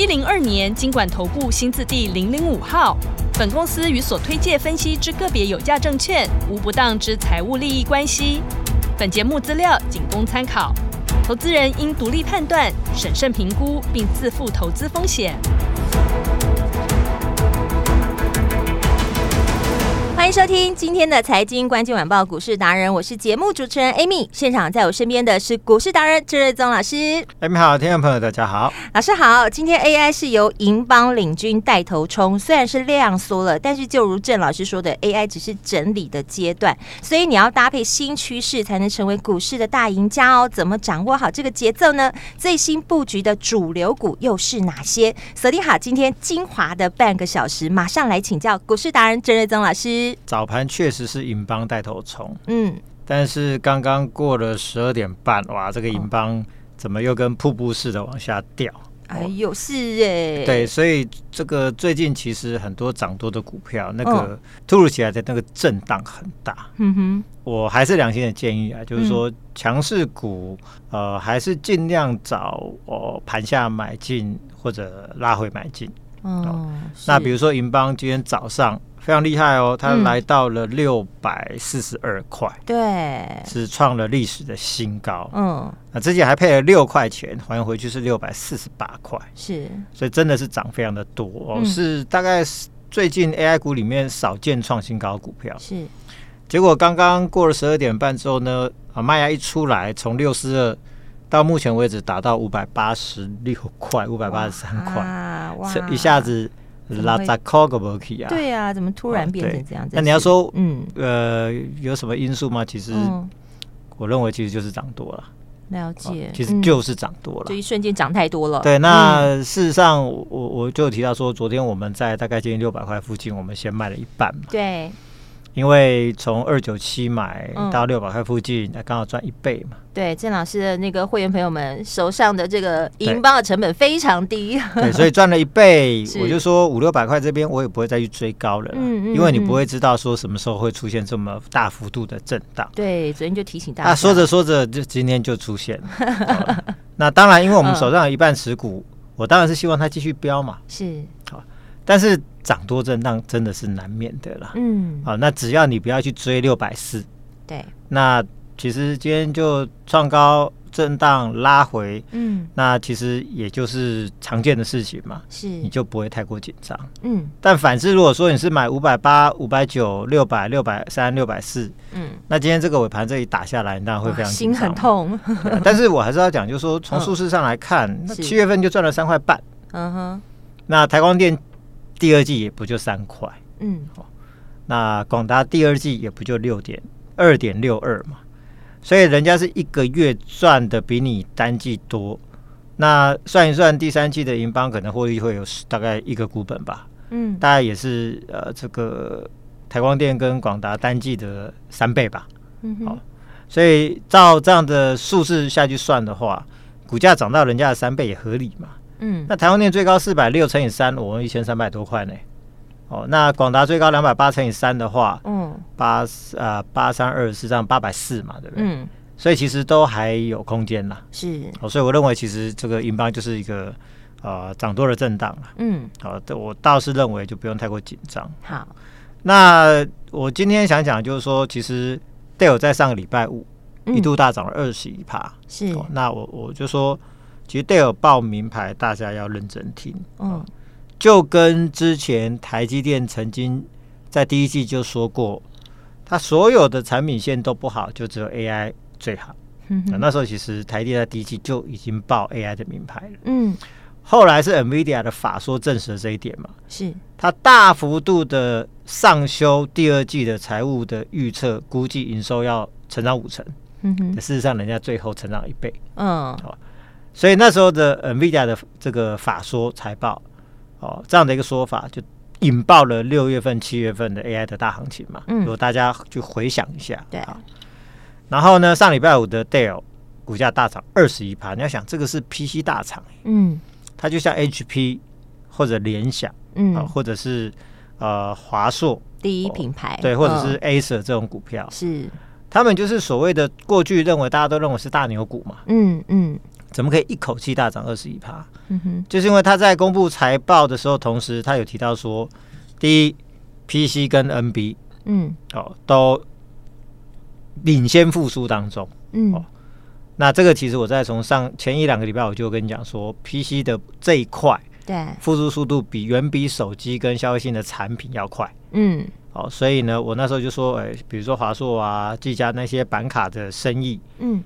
一零二年经管投顾新字第零零五号。本公司与所推介分析之个别有价证券无不当之财务利益关系。本节目资料仅供参考，投资人应独立判断、审慎评估，并自负投资风险。迎收听今天的财经关键晚报股市达人，我是节目主持人 Amy。现场在我身边的是股市达人郑瑞宗老师。Amy 好，听众朋友大家好，老师好。今天 AI 是由银邦领军带头冲，虽然是量缩了，但是就如郑老师说的，AI 只是整理的阶段，所以你要搭配新趋势才能成为股市的大赢家哦。怎么掌握好这个节奏呢？最新布局的主流股又是哪些？锁定好今天精华的半个小时，马上来请教股市达人郑瑞宗老师。早盘确实是银邦带头冲，嗯，但是刚刚过了十二点半，哇，这个银邦怎么又跟瀑布似的往下掉？哎呦，是哎，对，所以这个最近其实很多涨多的股票，那个突如其来的那个震荡很大。嗯哼，我还是良心的建议啊，就是说强势股，呃，还是尽量找哦盘下买进或者拉回买进。哦，那比如说银邦今天早上。非常厉害哦，它来到了六百四十二块，对，是创了历史的新高。嗯，啊之前还配了六块钱，还回去是六百四十八块，是，所以真的是涨非常的多哦，嗯、是大概最近 AI 股里面少见创新高股票。是，结果刚刚过了十二点半之后呢，啊，卖压一出来，从六四二到目前为止达到五百八十六块，五百八十三块，哇，这一下子。拉扎克个不可以啊？对呀、啊，怎么突然变成这样子？那你要说，嗯，呃，有什么因素吗？其实，我认为其实就是涨多了。了解，其实就是涨多了，就一瞬间涨太多了。对，那事实上，我我就提到说，昨天我们在大概接近六百块附近，我们先卖了一半嘛。对。因为从二九七买到六百块附近，那刚好赚一倍嘛。对，郑老师的那个会员朋友们手上的这个银邦的成本非常低，对，所以赚了一倍。我就说五六百块这边我也不会再去追高了，嗯嗯，因为你不会知道说什么时候会出现这么大幅度的震荡。对，昨天就提醒大家。啊，说着说着就今天就出现了。那当然，因为我们手上有一半持股，我当然是希望它继续飙嘛。是，好，但是。涨多震荡真的是难免的啦。嗯，好，那只要你不要去追六百四，对，那其实今天就创高震荡拉回，嗯，那其实也就是常见的事情嘛，是，你就不会太过紧张，嗯。但反之，如果说你是买五百八、五百九、六百、六百三、六百四，嗯，那今天这个尾盘这里打下来，你当然会非常心很痛。但是我还是要讲，就是说从数字上来看，那七月份就赚了三块半，嗯哼，那台光电。第二季也不就三块，嗯，好，那广达第二季也不就六点二点六二嘛，所以人家是一个月赚的比你单季多，那算一算第三季的银邦可能获利会有大概一个股本吧，嗯，大概也是呃这个台光电跟广达单季的三倍吧，嗯哼，好，所以照这样的数字下去算的话，股价涨到人家的三倍也合理嘛。嗯，那台湾电最高四百六乘以三，我们一千三百多块呢。哦，那广达最高两百八乘以三的话，嗯，八呃八三二是这样八百四嘛，对不对？嗯，所以其实都还有空间啦。是，哦，所以我认为其实这个银邦就是一个呃涨多的震荡了。嗯，好，我倒是认为就不用太过紧张。好，那我今天想讲就是说，其实 Dell 在上个礼拜五一度大涨了二十一趴。是，哦，那我我就说。其实戴尔报名牌，大家要认真听。嗯，就跟之前台积电曾经在第一季就说过，它所有的产品线都不好，就只有 AI 最好。嗯哼，那时候其实台积电在第一季就已经报 AI 的名牌了。嗯，后来是 NVIDIA 的法说证实了这一点嘛？是，它大幅度的上修第二季的财务的预测，估计营收要成长五成。嗯哼，事实上人家最后成长一倍。嗯，好。所以那时候的 NVIDIA 的这个法说财报，哦，这样的一个说法就引爆了六月份、七月份的 AI 的大行情嘛。嗯，如果大家去回想一下，对，然后呢，上礼拜五的 Dell 股价大涨二十一趴。你要想，这个是 PC 大厂，嗯，它就像 HP 或者联想，嗯、呃，或者是呃华硕第一品牌，对，或者是 Acer 这种股票，是。他们就是所谓的过去认为大家都认为是大牛股嘛，嗯嗯，怎么可以一口气大涨二十一趴？嗯哼，就是因为他在公布财报的时候，同时他有提到说，第一 PC 跟 NB，嗯，哦都。领先复苏当中，嗯，哦，那这个其实我在从上前一两个礼拜我就跟你讲说，PC 的这一块，对，复苏速度比远比手机跟消费性的产品要快，嗯，哦，所以呢，我那时候就说，哎，比如说华硕啊、技嘉那些板卡的生意，嗯，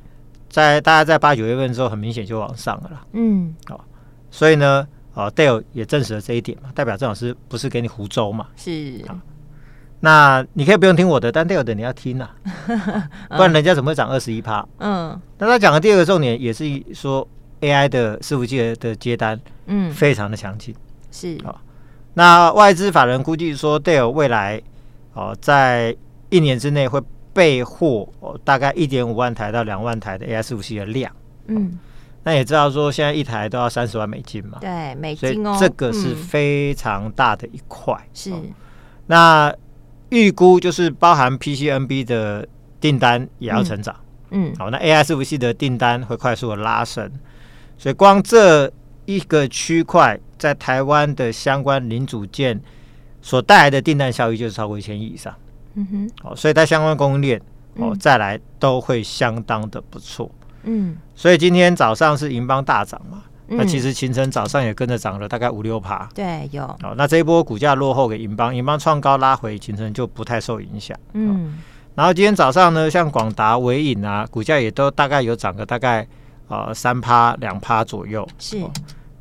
在大家在八九月份之后，很明显就往上了啦，嗯，好，所以呢，哦，Dale 也证实了这一点嘛，代表郑老师不是给你胡诌嘛，是。那你可以不用听我的，但 Dale 的你要听呐、啊，不然人家怎么会涨二十一趴？嗯，那他讲的第二个重点也是说 AI 的伺服器的接单，嗯，非常的强劲，是。啊。那外资法人估计说 Dale 未来哦，在一年之内会备货大概一点五万台到两万台的 AS 五 C 的量，嗯，那也知道说现在一台都要三十万美金嘛，对，美金哦，这个是非常大的一块，是。那。预估就是包含 PCNB 的订单也要成长，嗯，嗯。好，那 AI 伺服器的订单会快速的拉升，所以光这一个区块在台湾的相关零组件所带来的订单效益就是超过一千亿以上，嗯哼，好，所以在相关供应链哦再来都会相当的不错，嗯，所以今天早上是银邦大涨嘛。那其实秦晨早上也跟着涨了大概五六趴，对，有。哦，那这一波股价落后给银邦，银邦创高拉回，秦晨就不太受影响。嗯。然后今天早上呢，像广达、伟影啊，股价也都大概有涨个大概呃三趴、两趴左右。是。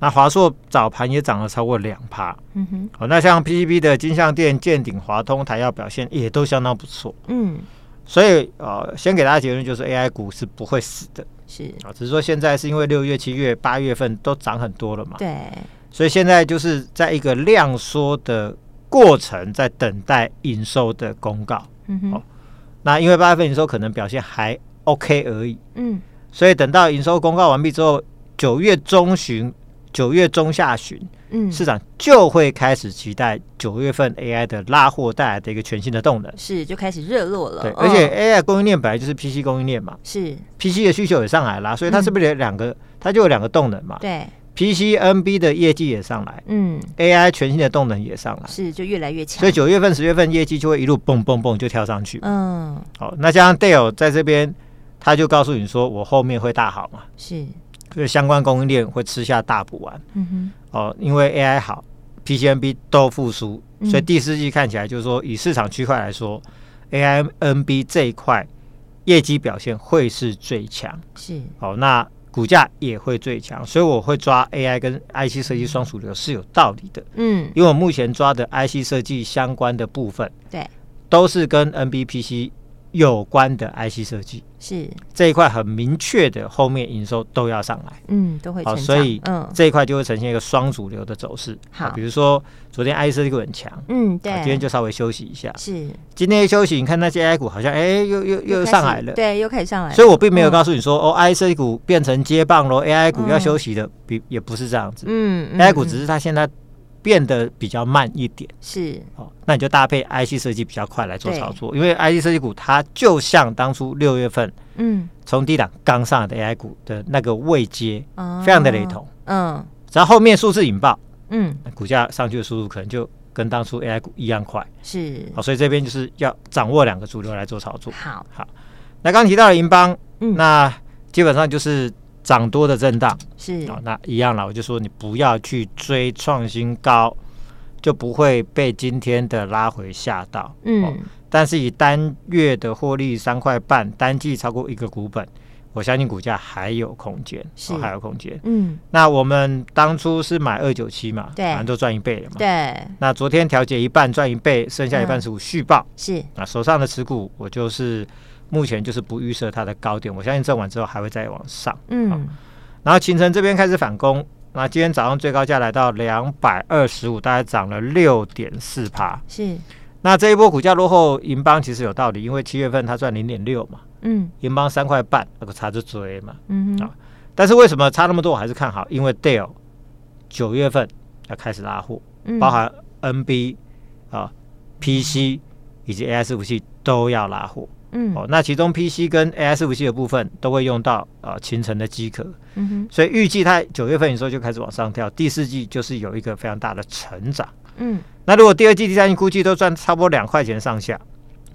那华硕早盘也涨了超过两趴。嗯哼。哦，那像 PCB 的金像电、建鼎、华通、台燿表现也都相当不错。嗯。所以呃，先给大家结论就是 AI 股是不会死的。是啊，只是说现在是因为六月、七月、八月份都涨很多了嘛，对，所以现在就是在一个量缩的过程，在等待营收的公告。嗯哼，哦，那因为八月份营收可能表现还 OK 而已，嗯，所以等到营收公告完毕之后，九月中旬。九月中下旬，嗯，市场就会开始期待九月份 AI 的拉货带来的一个全新的动能，是就开始热络了。对，而且 AI 供应链本来就是 PC 供应链嘛，是 PC 的需求也上来啦，所以它是不是有两个？嗯、它就有两个动能嘛？对，PC NB 的业绩也上来，嗯，AI 全新的动能也上来，是就越来越强。所以九月份、十月份业绩就会一路蹦蹦蹦就跳上去。嗯，好，那像 Dale 在这边，他就告诉你说，我后面会大好嘛？是。就是相关供应链会吃下大补丸，嗯哼，哦，因为 AI 好，PCNB 都复苏，所以第四季看起来就是说，以市场区块来说，AMNB 这一块业绩表现会是最强，是，哦，那股价也会最强，所以我会抓 AI 跟 IC 设计双主流是有道理的，嗯，因为我目前抓的 IC 设计相关的部分，对，都是跟 NBPC。有关的 IC 设计。是。这一块很明确的，后面营收都要上来，嗯，都会好，所以嗯，这一块就会呈现一个双主流的走势。好，比如说昨天 IC 设计很强，嗯，对，今天就稍微休息一下，是。今天一休息，你看那些 AI 股好像哎，又又又上来了，对，又开始上来，所以我并没有告诉你说哦，IC 设计股变成接棒喽，AI 股要休息的，比也不是这样子，嗯，AI 股只是它现在。变得比较慢一点，是。哦，那你就搭配 IC 设计比较快来做操作，因为 IC 设计股它就像当初六月份，嗯，从低档刚上来的 AI 股的那个位阶，非常的雷同，嗯，只要后面数字引爆，嗯，股价上去的速度可能就跟当初 AI 股一样快，是，好，所以这边就是要掌握两个主流来做操作，好，好，那刚刚提到了银邦，嗯，那基本上就是。涨多的震荡是哦，那一样了。我就说你不要去追创新高，就不会被今天的拉回吓到。嗯、哦，但是以单月的获利三块半，单季超过一个股本，我相信股价还有空间，是、哦、还有空间。嗯，那我们当初是买二九七嘛，对，反正都赚一倍了嘛。对，那昨天调节一半赚一倍，剩下一半是我续报。是啊，手上的持股我就是。目前就是不预设它的高点，我相信震完之后还会再往上。嗯，然后秦城这边开始反攻，那今天早上最高价来到两百二十五，大概涨了六点四趴。是，那这一波股价落后银邦其实有道理，因为七月份它赚零点六嘛，嗯，银邦三块半，那个差就追嘛，嗯啊，但是为什么差那么多？我还是看好，因为 Dell 九月份要开始拉货，嗯、包含 NB 啊、PC 以及 AI 伺服器都要拉货。嗯，哦，那其中 PC 跟 AI 伺服器的部分都会用到呃勤诚的机壳，嗯哼，所以预计它九月份的时候就开始往上跳，第四季就是有一个非常大的成长，嗯，那如果第二季、第三季估计都赚差不多两块钱上下，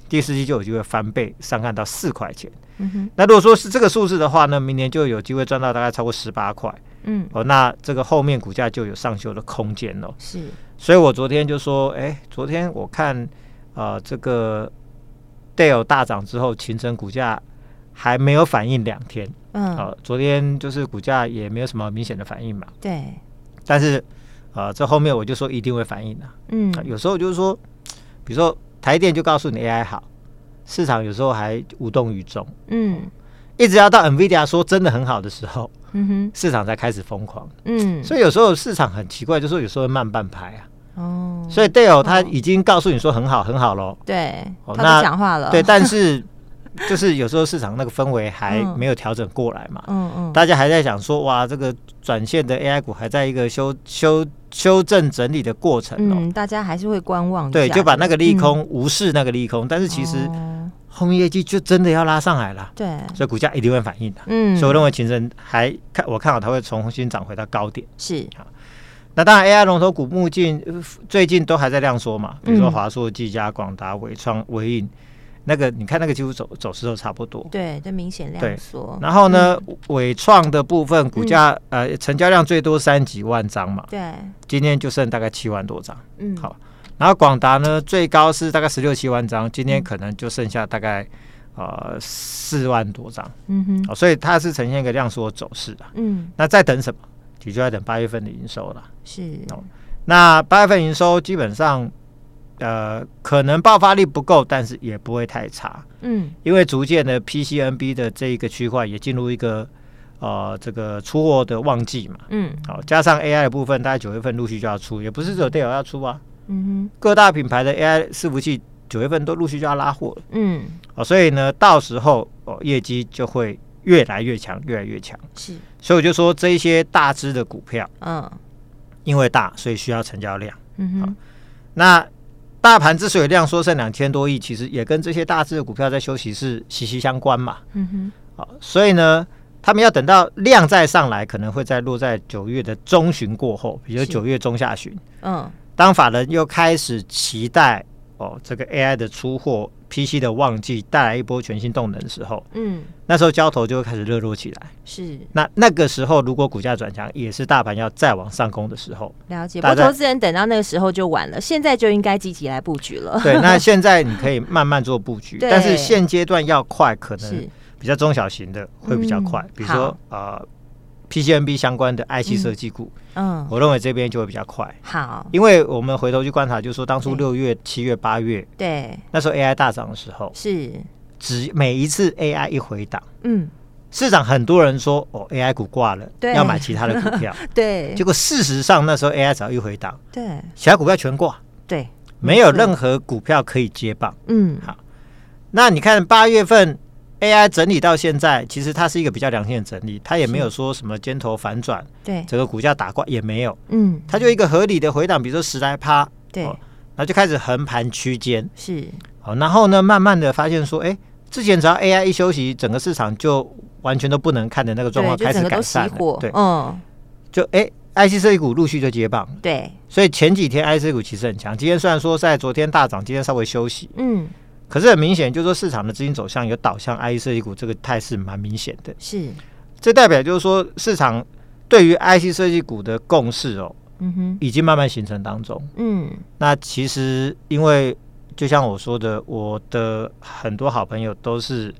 第四季就有机会翻倍上看到四块钱，嗯哼，那如果说是这个数字的话呢，明年就有机会赚到大概超过十八块，嗯，哦，那这个后面股价就有上修的空间了，是，所以我昨天就说，哎，昨天我看啊、呃、这个。Dell 大涨之后，勤诚股价还没有反应两天，嗯，呃，昨天就是股价也没有什么明显的反应嘛，对。但是，呃，这后面我就说一定会反应的，嗯，有时候就是说，比如说台电就告诉你 AI 好，市场有时候还无动于衷，嗯，一直要到 NVIDIA 说真的很好的时候，嗯哼，市场才开始疯狂，嗯，所以有时候市场很奇怪，就是说有时候会慢半拍啊。哦，所以 Dell 他已经告诉你说很好很好喽，对，他讲话了，对，但是就是有时候市场那个氛围还没有调整过来嘛，嗯嗯，大家还在想说哇，这个转线的 AI 股还在一个修修修正整理的过程，嗯，大家还是会观望，对，就把那个利空无视那个利空，但是其实后面业绩就真的要拉上来了，对，所以股价一定会反应的，嗯，所以我认为勤诚还看我看好它会重新涨回到高点，是。好。那当然，AI 龙头股目近最近都还在量缩嘛，比如说华硕、技嘉、广达、伟创、微影，那个你看那个几乎走走势都差不多，对，都明显量缩。然后呢，纬创的部分股价呃成交量最多三几万张嘛，对，今天就剩大概七万多张，嗯，好。然后广达呢最高是大概十六七万张，今天可能就剩下大概呃四万多张，嗯哼，所以它是呈现一个量缩走势的，嗯，那在等什么？你就要等八月份的营收了。是哦，那八月份营收基本上，呃，可能爆发力不够，但是也不会太差。嗯，因为逐渐的 PCNB 的这一个区块也进入一个呃这个出货的旺季嘛。嗯，好，加上 AI 的部分，大概九月份陆续就要出，也不是只有 Dell 要出啊。嗯哼，各大品牌的 AI 伺服器九月份都陆续就要拉货了。嗯，哦，所以呢，到时候哦业绩就会。越来越强，越来越强，是，所以我就说这一些大只的股票，嗯，因为大，所以需要成交量，嗯哼，那大盘之所以量缩剩两千多亿，其实也跟这些大只的股票在休息是息息相关嘛，嗯哼，好，所以呢，他们要等到量再上来，可能会在落在九月的中旬过后，比如九月中下旬，嗯，当法人又开始期待。哦，这个 AI 的出货，PC 的旺季带来一波全新动能的时候，嗯，那时候交投就会开始热络起来。是，那那个时候如果股价转强，也是大盘要再往上攻的时候。了解，不过投资人等到那个时候就晚了，现在就应该积极来布局了。对，那现在你可以慢慢做布局，但是现阶段要快，可能比较中小型的会比较快，嗯、比如说呃。PCNB 相关的 IC 设计股，嗯，我认为这边就会比较快。好，因为我们回头去观察，就是说当初六月、七月、八月，对，那时候 AI 大涨的时候，是。只每一次 AI 一回档，嗯，市场很多人说哦，AI 股挂了，对，要买其他的股票，对，结果事实上那时候 AI 只要一回档，对，其他股票全挂，对，没有任何股票可以接棒，嗯，好，那你看八月份。AI 整理到现在，其实它是一个比较良性的整理，它也没有说什么尖头反转，对，整个股价打挂也没有，嗯，它就一个合理的回档，比如说十来趴，对，然后就开始横盘区间，是，好，然后呢，慢慢的发现说，哎，之前只要 AI 一休息，整个市场就完全都不能看的那个状况开始改善了，对，嗯，就哎，IC 设计股陆续就接棒，对，所以前几天 IC 股其实很强，今天虽然说在昨天大涨，今天稍微休息，嗯。可是很明显，就是说市场的资金走向有导向 IC 设计股，这个态势蛮明显的。是，这代表就是说市场对于 IC 设计股的共识哦，嗯哼，已经慢慢形成当中。嗯，那其实因为就像我说的，我的很多好朋友都是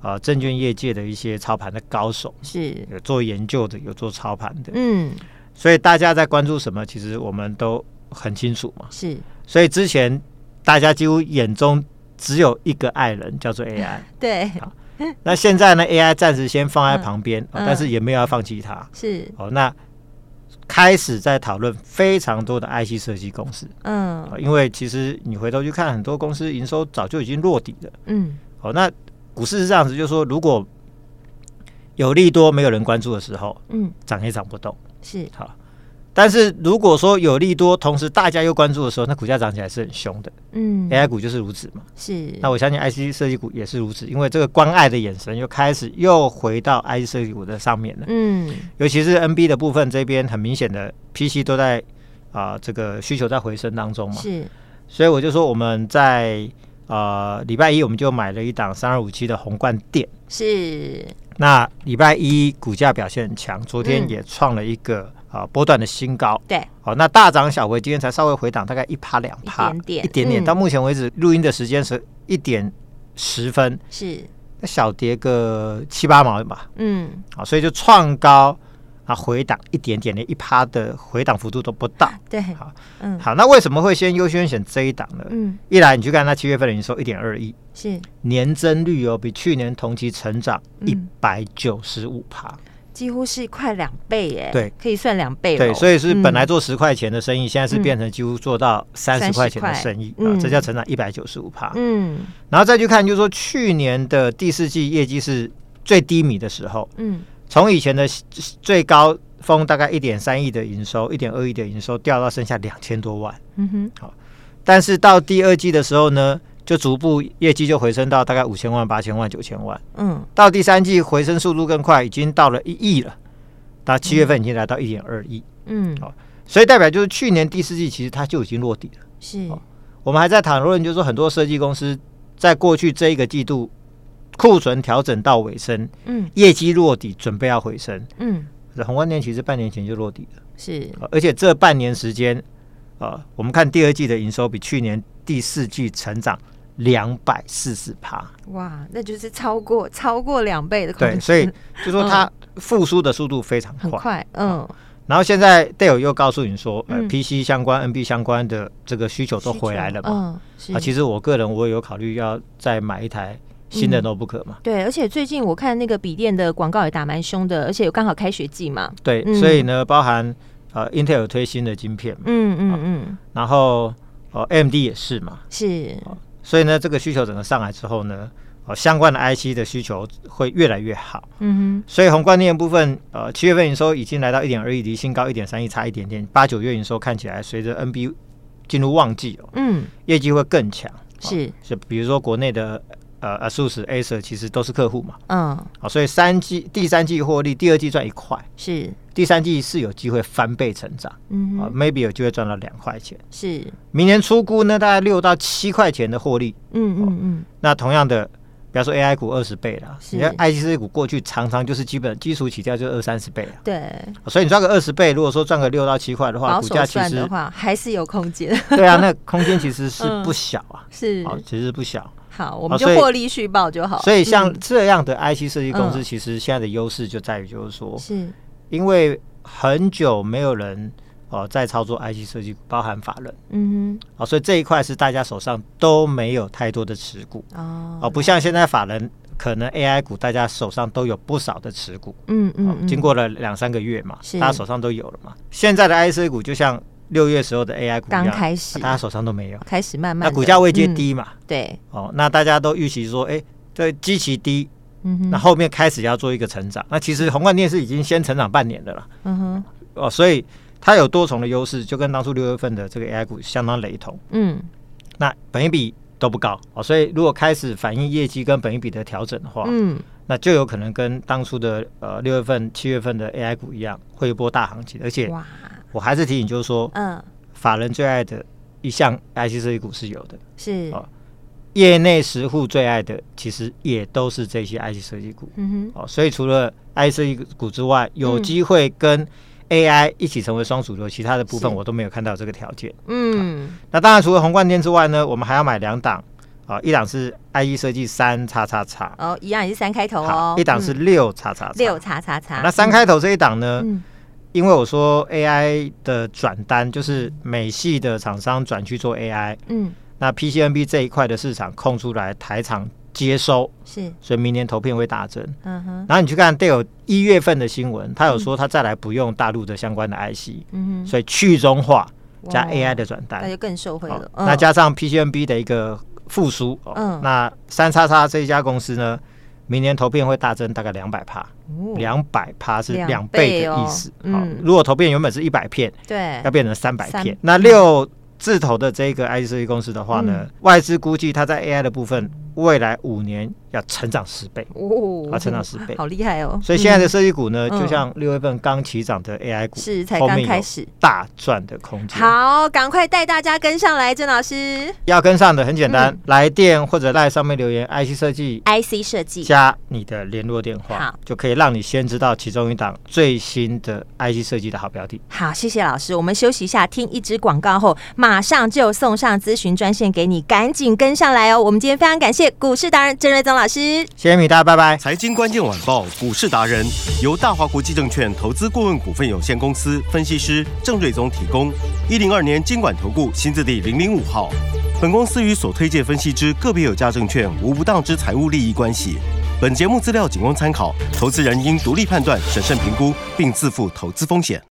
啊、呃、证券业界的一些操盘的高手，是有做研究的，有做操盘的。嗯，所以大家在关注什么，其实我们都很清楚嘛。是，所以之前大家几乎眼中。只有一个爱人叫做 AI，对，好，那现在呢？AI 暂时先放在旁边，但是也没有要放弃它，是，哦，那开始在讨论非常多的 IC 设计公司，嗯，因为其实你回头去看，很多公司营收早就已经落底了，嗯，哦，那股市是这样子，就是说如果有利多没有人关注的时候，嗯，涨也涨不动，是。好。但是如果说有利多，同时大家又关注的时候，那股价涨起来是很凶的。嗯，AI 股就是如此嘛。是。那我相信 IC 设计股也是如此，因为这个关爱的眼神又开始又回到 IC 设计股的上面了。嗯，尤其是 NB 的部分这边，很明显的 PC 都在啊、呃，这个需求在回升当中嘛。是。所以我就说我们在呃礼拜一我们就买了一档三二五七的红冠店。是。那礼拜一股价表现很强，昨天也创了一个。嗯啊，波段的新高，对，好、哦，那大涨小回，今天才稍微回档，大概一趴两趴，一点点，一点点。嗯、到目前为止，录音的时间是一点十分，是。那小跌个七八毛吧，嗯，好，所以就创高啊，回档一点点，连一趴的回档幅度都不到，对，好，嗯，好，那为什么会先优先选这一档呢？嗯，一来你去看它七月份的营收一点二亿，是。年增率哦，比去年同期成长一百九十五趴。嗯几乎是快两倍耶，对，可以算两倍了。对，所以是本来做十块钱的生意，嗯、现在是变成几乎做到三十块钱的生意啊，这叫成长一百九十五趴。嗯，然后再去看，就是说去年的第四季业绩是最低迷的时候，嗯，从以前的最高峰大概一点三亿的营收，一点二亿的营收掉到剩下两千多万，嗯哼，好，但是到第二季的时候呢？就逐步业绩就回升到大概五千万、八千万、九千万。嗯，到第三季回升速度更快，已经到了一亿了。到七月份已经来到一点二亿。嗯，好，所以代表就是去年第四季其实它就已经落底了。是，我们还在讨论，就是说很多设计公司在过去这一个季度库存调整到尾声，嗯，业绩落底，准备要回升。嗯，宏观电其实半年前就落底了。是，而且这半年时间，呃，我们看第二季的营收比去年第四季成长。两百四十趴，哇，那就是超过超过两倍的。对，所以 就说它复苏的速度非常快，很快，嗯。然后现在 Dale 又告诉你说，呃，PC 相关、NB 相关的这个需求都回来了嘛？嗯，啊，其实我个人我也有考虑要再买一台新的 notebook 嘛。对，而且最近我看那个笔电的广告也打蛮凶的，而且有刚好开学季嘛。对，所以呢，包含呃，Intel 推新的晶片，嗯嗯嗯，然后呃，AMD 也是嘛，是。所以呢，这个需求整个上来之后呢，呃，相关的 IC 的需求会越来越好。嗯哼。所以宏观电部分，呃，七月份营收已经来到一点二亿，离新高一点三亿差一点点。八九月营收看起来，随着 NB 进入旺季哦，嗯，业绩会更强。是，是，比如说国内的。呃，ASUS、Acer 其实都是客户嘛，嗯，好，所以三季、第三季获利，第二季赚一块，是，第三季是有机会翻倍成长，嗯啊，maybe 有机会赚到两块钱，是，明年出估呢，大概六到七块钱的获利，嗯嗯嗯，那同样的，比方说 AI 股二十倍啦，你看 IC 股过去常常就是基本基础起跳就二三十倍啊，对，所以你赚个二十倍，如果说赚个六到七块的话，股价其实的话还是有空间，对啊，那空间其实是不小啊，是，其实不小。好，我们就获利续报就好。所以像这样的 IC 设计公司，其实现在的优势就在于，就是说，是因为很久没有人哦在操作 IC 设计，包含法人，嗯哼，哦，所以这一块是大家手上都没有太多的持股。哦，哦，不像现在法人可能 AI 股大家手上都有不少的持股，嗯嗯，经过了两三个月嘛，大家手上都有了嘛。现在的 IC 股就像。六月时候的 AI 股刚开始，大家手上都没有，开始慢慢，那股价位阶低嘛，对，哦，那大家都预期说，哎，这基期低，嗯哼，那后面开始要做一个成长，那其实宏观电视已经先成长半年的了，嗯哼，哦，所以它有多重的优势，就跟当初六月份的这个 AI 股相当雷同，嗯，那本一比都不高，哦，所以如果开始反映业绩跟本一比的调整的话，嗯，那就有可能跟当初的呃六月份、七月份的 AI 股一样，会一波大行情，而且哇。我还是提醒，就是说，嗯，法人最爱的一项 IC 设计股是有的，是。哦，业内十户最爱的其实也都是这些 IC 设计股，嗯哼，哦，所以除了 IC 设计股之外，有机会跟 AI 一起成为双主流，其他的部分我都没有看到这个条件，嗯，那当然除了宏冠店之外呢，我们还要买两档，啊，一档是 IE 设计三叉叉叉，哦，一样也是三开头哦，一档是六叉叉六叉叉叉，那三开头这一档呢？因为我说 AI 的转单就是美系的厂商转去做 AI，嗯，那 PCNB 这一块的市场空出来，台厂接收，是，所以明年投片会大增，嗯哼。然后你去看 Dale 一月份的新闻，他有说他再来不用大陆的相关的 IC，嗯哼，所以去中化加 AI 的转单，那就更受惠了。那加上 PCNB 的一个复苏。嗯，那三叉叉这一家公司呢，明年投片会大增大概两百趴，两百趴是两倍的意思。好，如果投片原本是一百片，对，要变成三百片。那六字头的这个 IC 公司的话呢，外资估计它在 AI 的部分。未来五年要成长十倍哦，要成长十倍，好厉害哦！所以现在的设计股呢，就像六月份刚起涨的 AI 股，是才刚开始大赚的空间。好，赶快带大家跟上来，郑老师。要跟上的很简单，来电或者在上面留言，IC 设计，IC 设计加你的联络电话，好，就可以让你先知道其中一档最新的 IC 设计的好标的。好，谢谢老师。我们休息一下，听一支广告后，马上就送上咨询专线给你，赶紧跟上来哦。我们今天非常感谢。股市达人郑瑞宗老师，谢谢米大，拜拜。财经关键晚报股市达人由大华国际证券投资顾问股份有限公司分析师郑瑞宗提供。一零二年经管投顾新字第零零五号。本公司与所推介分析之个别有价证券无不当之财务利益关系。本节目资料仅供参考，投资人应独立判断、审慎评估，并自负投资风险。